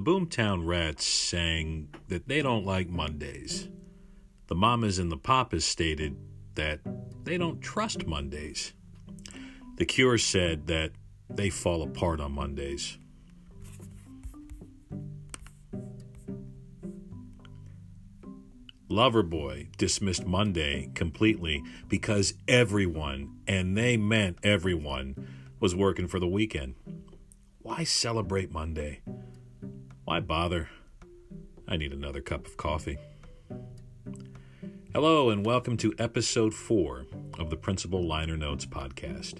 The Boomtown Rats sang that they don't like Mondays. The Mamas and the Papas stated that they don't trust Mondays. The Cure said that they fall apart on Mondays. Loverboy dismissed Monday completely because everyone, and they meant everyone, was working for the weekend. Why celebrate Monday? Why bother? I need another cup of coffee. Hello, and welcome to episode four of the Principal Liner Notes podcast.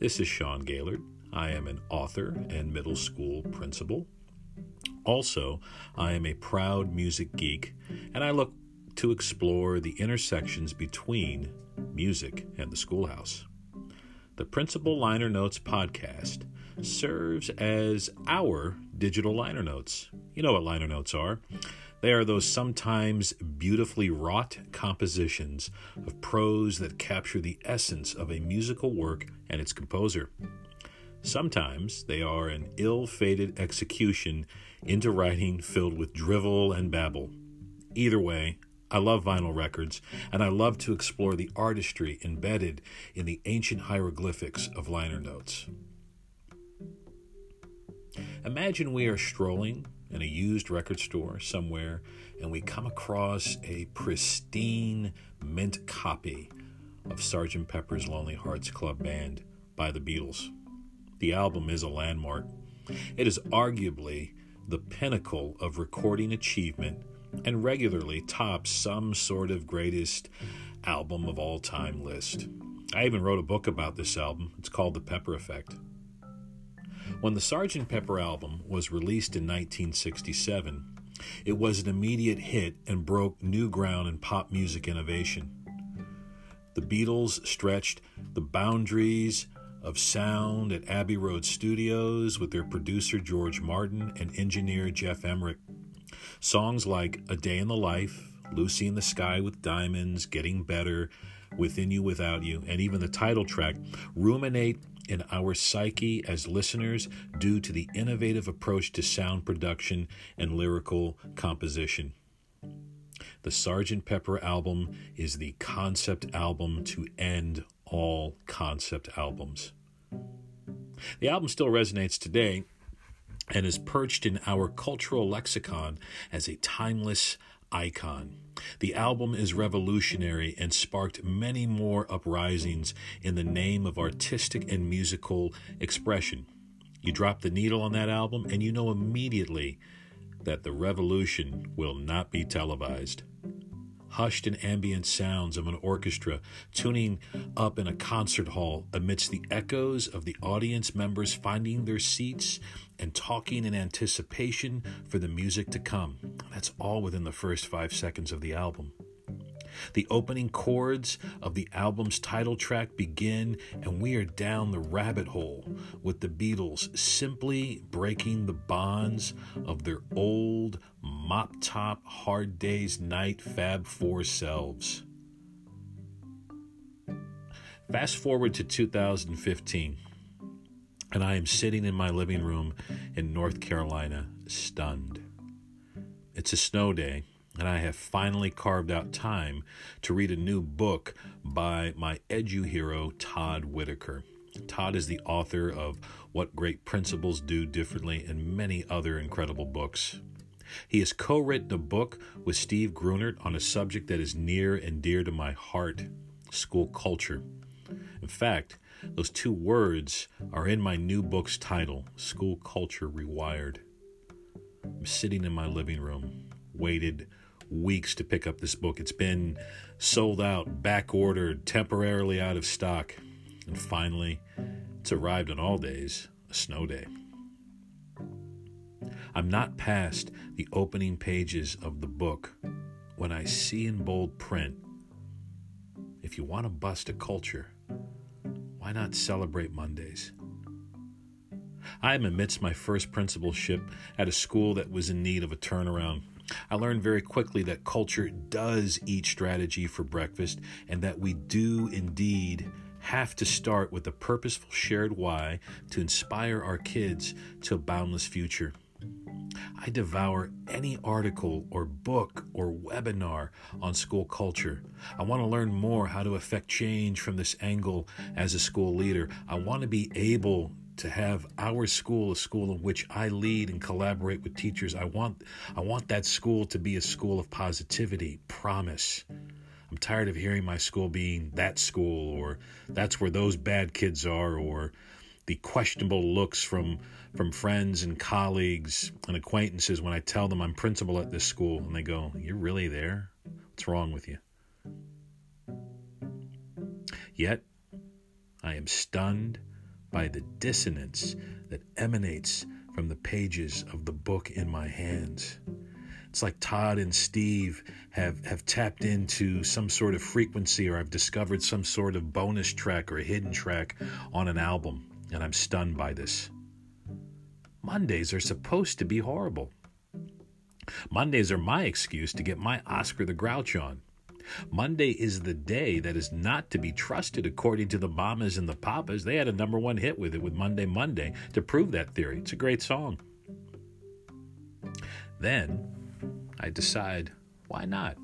This is Sean Gaylord. I am an author and middle school principal. Also, I am a proud music geek, and I look to explore the intersections between music and the schoolhouse. The Principal Liner Notes podcast serves as our digital liner notes. You know what liner notes are. They are those sometimes beautifully wrought compositions of prose that capture the essence of a musical work and its composer. Sometimes they are an ill fated execution into writing filled with drivel and babble. Either way, I love vinyl records, and I love to explore the artistry embedded in the ancient hieroglyphics of liner notes. Imagine we are strolling in a used record store somewhere and we come across a pristine mint copy of Sgt. Pepper's Lonely Hearts Club Band by the Beatles. The album is a landmark. It is arguably the pinnacle of recording achievement and regularly tops some sort of greatest album of all time list. I even wrote a book about this album. It's called The Pepper Effect. When the Sgt. Pepper album was released in 1967, it was an immediate hit and broke new ground in pop music innovation. The Beatles stretched the boundaries of sound at Abbey Road Studios with their producer George Martin and engineer Geoff Emerick. Songs like A Day in the Life, Lucy in the Sky with Diamonds, Getting Better, Within You Without You, and even the title track ruminate in our psyche as listeners due to the innovative approach to sound production and lyrical composition. The Sgt. Pepper album is the concept album to end all concept albums. The album still resonates today and is perched in our cultural lexicon as a timeless icon. The album is revolutionary and sparked many more uprisings in the name of artistic and musical expression. You drop the needle on that album, and you know immediately that the revolution will not be televised hushed and ambient sounds of an orchestra tuning up in a concert hall amidst the echoes of the audience members finding their seats and talking in anticipation for the music to come. That's all within the first five seconds of the album. The opening chords of the album's title track begin, and we are down the rabbit hole with the Beatles simply breaking the bonds of their old mop top, hard day's night Fab Four selves. Fast forward to 2015, and I am sitting in my living room in North Carolina, stunned. It's a snow day and I have finally carved out time to read a new book by my edu hero, Todd Whitaker. Todd is the author of What Great Principals Do Differently and many other incredible books. He has co written a book with Steve Gruenert on a subject that is near and dear to my heart school culture. In fact, those two words are in my new book's title School Culture Rewired. I'm sitting in my living room, waited weeks to pick up this book. It's been sold out, back ordered, temporarily out of stock. And finally, it's arrived on all days, a snow day. I'm not past the opening pages of the book when I see in bold print if you want to bust a culture, why not celebrate Mondays? I am amidst my first principalship at a school that was in need of a turnaround. I learned very quickly that culture does eat strategy for breakfast and that we do indeed have to start with a purposeful shared why to inspire our kids to a boundless future. I devour any article or book or webinar on school culture. I want to learn more how to affect change from this angle as a school leader. I want to be able to have our school a school in which I lead and collaborate with teachers. I want I want that school to be a school of positivity, promise. I'm tired of hearing my school being that school or that's where those bad kids are or the questionable looks from from friends and colleagues and acquaintances when I tell them I'm principal at this school and they go, "You're really there? What's wrong with you?" Yet I am stunned by the dissonance that emanates from the pages of the book in my hands. It's like Todd and Steve have, have tapped into some sort of frequency, or I've discovered some sort of bonus track or hidden track on an album, and I'm stunned by this. Mondays are supposed to be horrible. Mondays are my excuse to get my Oscar the Grouch on. Monday is the day that is not to be trusted, according to the Mamas and the Papas. They had a number one hit with it with Monday Monday to prove that theory. It's a great song. Then I decide, why not?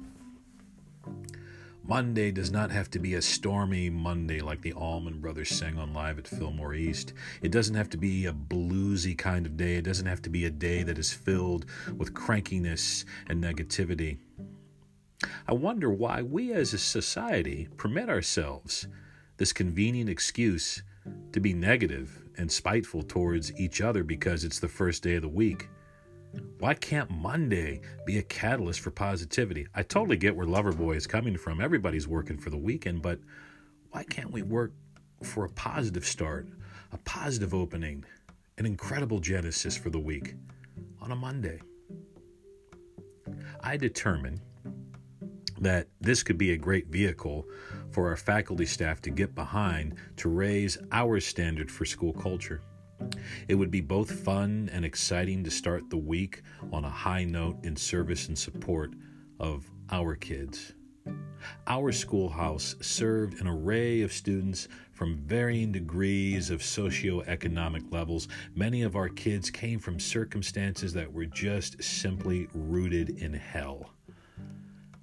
Monday does not have to be a stormy Monday like the Allman Brothers sang on live at Fillmore East. It doesn't have to be a bluesy kind of day. It doesn't have to be a day that is filled with crankiness and negativity. I wonder why we as a society permit ourselves this convenient excuse to be negative and spiteful towards each other because it's the first day of the week. Why can't Monday be a catalyst for positivity? I totally get where Loverboy is coming from. Everybody's working for the weekend, but why can't we work for a positive start, a positive opening, an incredible genesis for the week on a Monday? I determined that this could be a great vehicle for our faculty staff to get behind to raise our standard for school culture. It would be both fun and exciting to start the week on a high note in service and support of our kids. Our schoolhouse served an array of students from varying degrees of socioeconomic levels. Many of our kids came from circumstances that were just simply rooted in hell.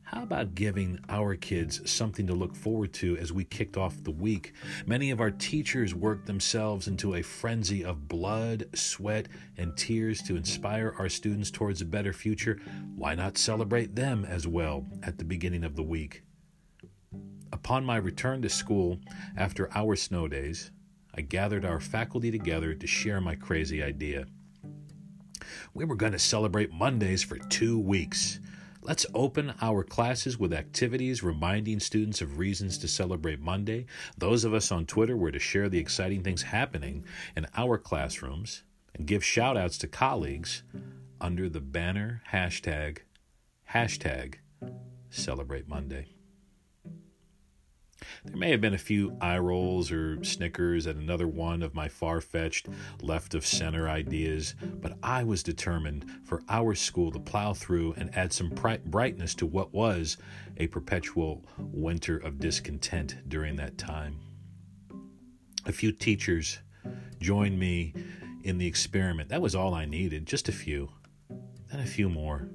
How about giving our kids something to look forward to as we kicked off the week? Many of our teachers worked themselves into a frenzy of blood, sweat, and tears to inspire our students towards a better future. Why not celebrate them as well at the beginning of the week? Upon my return to school after our snow days, I gathered our faculty together to share my crazy idea. We were going to celebrate Mondays for two weeks. Let's open our classes with activities reminding students of reasons to celebrate Monday. Those of us on Twitter were to share the exciting things happening in our classrooms and give shout outs to colleagues under the banner hashtag hashtag celebrate Monday. There may have been a few eye rolls or snickers at another one of my far fetched, left of center ideas, but I was determined for our school to plow through and add some brightness to what was a perpetual winter of discontent during that time. A few teachers joined me in the experiment. That was all I needed, just a few, then a few more.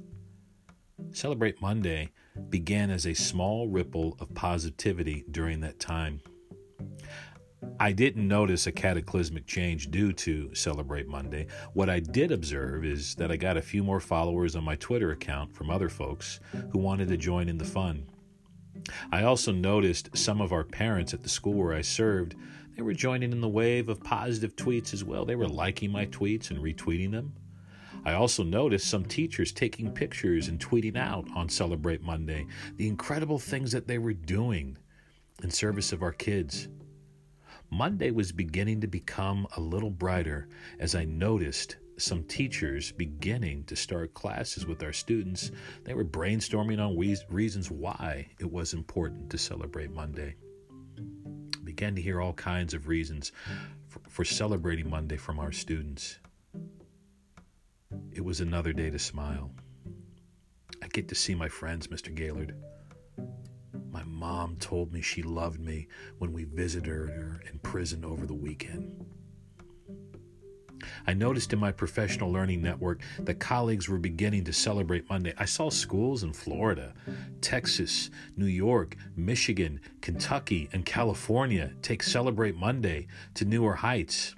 Celebrate Monday began as a small ripple of positivity during that time. I didn't notice a cataclysmic change due to Celebrate Monday. What I did observe is that I got a few more followers on my Twitter account from other folks who wanted to join in the fun. I also noticed some of our parents at the school where I served, they were joining in the wave of positive tweets as well. They were liking my tweets and retweeting them. I also noticed some teachers taking pictures and tweeting out on Celebrate Monday the incredible things that they were doing in service of our kids. Monday was beginning to become a little brighter as I noticed some teachers beginning to start classes with our students. They were brainstorming on reasons why it was important to celebrate Monday. I began to hear all kinds of reasons for, for celebrating Monday from our students. It was another day to smile. I get to see my friends, Mr. Gaylord. My mom told me she loved me when we visited her in prison over the weekend. I noticed in my professional learning network that colleagues were beginning to celebrate Monday. I saw schools in Florida, Texas, New York, Michigan, Kentucky, and California take Celebrate Monday to newer heights.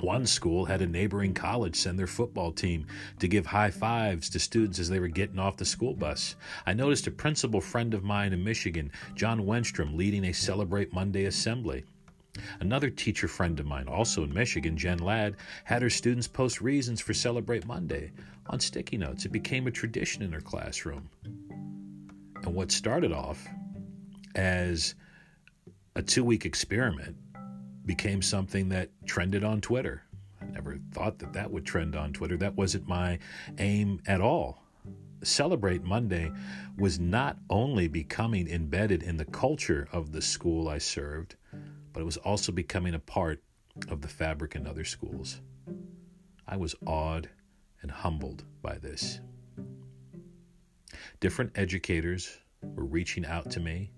One school had a neighboring college send their football team to give high fives to students as they were getting off the school bus. I noticed a principal friend of mine in Michigan, John Wenstrom, leading a Celebrate Monday assembly. Another teacher friend of mine, also in Michigan, Jen Ladd, had her students post reasons for Celebrate Monday on sticky notes. It became a tradition in her classroom. And what started off as a two week experiment became something that trended on Twitter. I never thought that that would trend on Twitter. That wasn't my aim at all. Celebrate Monday was not only becoming embedded in the culture of the school I served, but it was also becoming a part of the fabric in other schools. I was awed and humbled by this. Different educators were reaching out to me,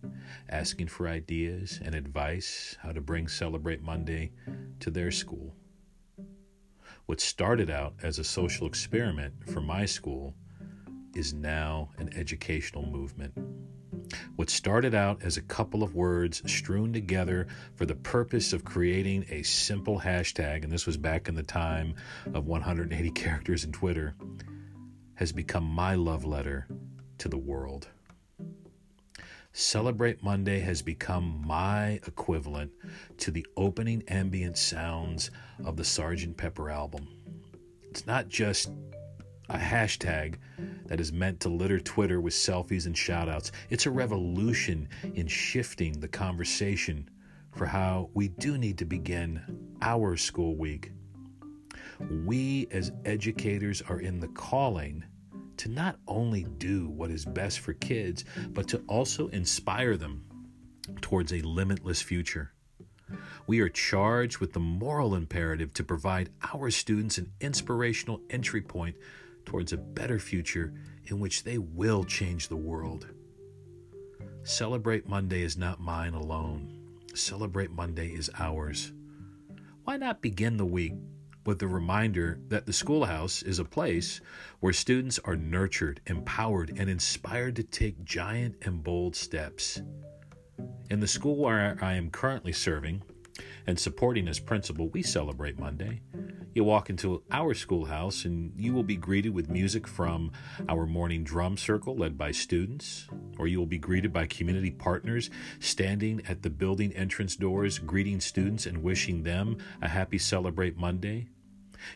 asking for ideas and advice how to bring Celebrate Monday to their school. What started out as a social experiment for my school is now an educational movement. What started out as a couple of words strewn together for the purpose of creating a simple hashtag, and this was back in the time of 180 characters in Twitter, has become my love letter to the world. Celebrate Monday has become my equivalent to the opening ambient sounds of the Sgt. Pepper album. It's not just a hashtag that is meant to litter Twitter with selfies and shoutouts. It's a revolution in shifting the conversation for how we do need to begin our school week. We as educators are in the calling to not only do what is best for kids, but to also inspire them towards a limitless future. We are charged with the moral imperative to provide our students an inspirational entry point towards a better future in which they will change the world. Celebrate Monday is not mine alone. Celebrate Monday is ours. Why not begin the week with the reminder that the schoolhouse is a place where students are nurtured, empowered, and inspired to take giant and bold steps. In the school where I am currently serving and supporting as principal, we celebrate Monday. You walk into our schoolhouse and you will be greeted with music from our morning drum circle led by students, or you will be greeted by community partners standing at the building entrance doors, greeting students and wishing them a happy Celebrate Monday.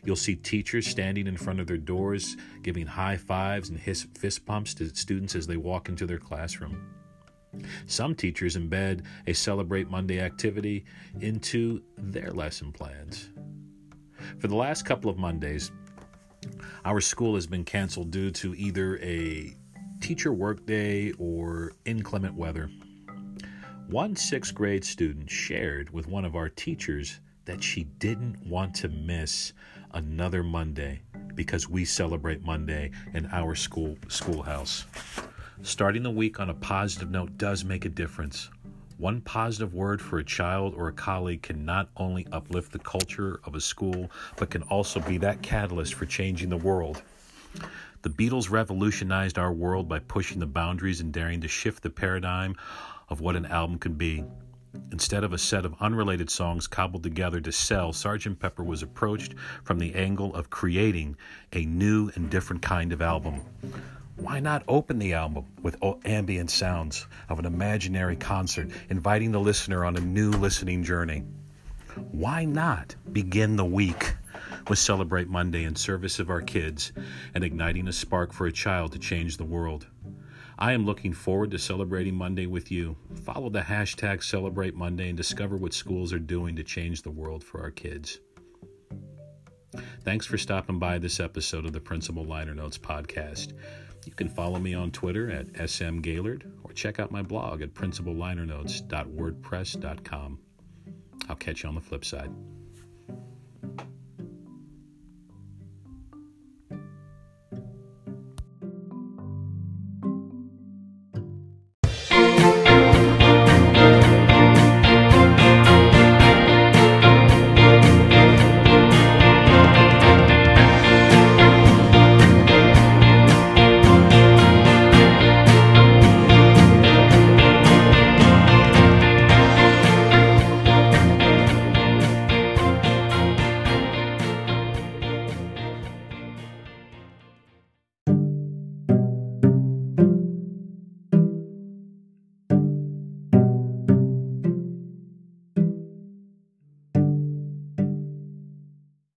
You'll see teachers standing in front of their doors, giving high fives and hiss, fist pumps to students as they walk into their classroom. Some teachers embed a Celebrate Monday activity into their lesson plans. For the last couple of Mondays, our school has been canceled due to either a teacher workday or inclement weather. One sixth grade student shared with one of our teachers that she didn't want to miss another Monday because we celebrate Monday in our school schoolhouse. Starting the week on a positive note does make a difference. One positive word for a child or a colleague can not only uplift the culture of a school, but can also be that catalyst for changing the world. The Beatles revolutionized our world by pushing the boundaries and daring to shift the paradigm of what an album could be. Instead of a set of unrelated songs cobbled together to sell, Sgt. Pepper was approached from the angle of creating a new and different kind of album. Why not open the album with ambient sounds of an imaginary concert, inviting the listener on a new listening journey? Why not begin the week with Celebrate Monday in service of our kids and igniting a spark for a child to change the world? I am looking forward to celebrating Monday with you. Follow the hashtag Celebrate Monday and discover what schools are doing to change the world for our kids. Thanks for stopping by this episode of the Principal Liner Notes podcast. You can follow me on Twitter at smgaylord or check out my blog at principallinernotes.wordpress.com. I'll catch you on the flip side.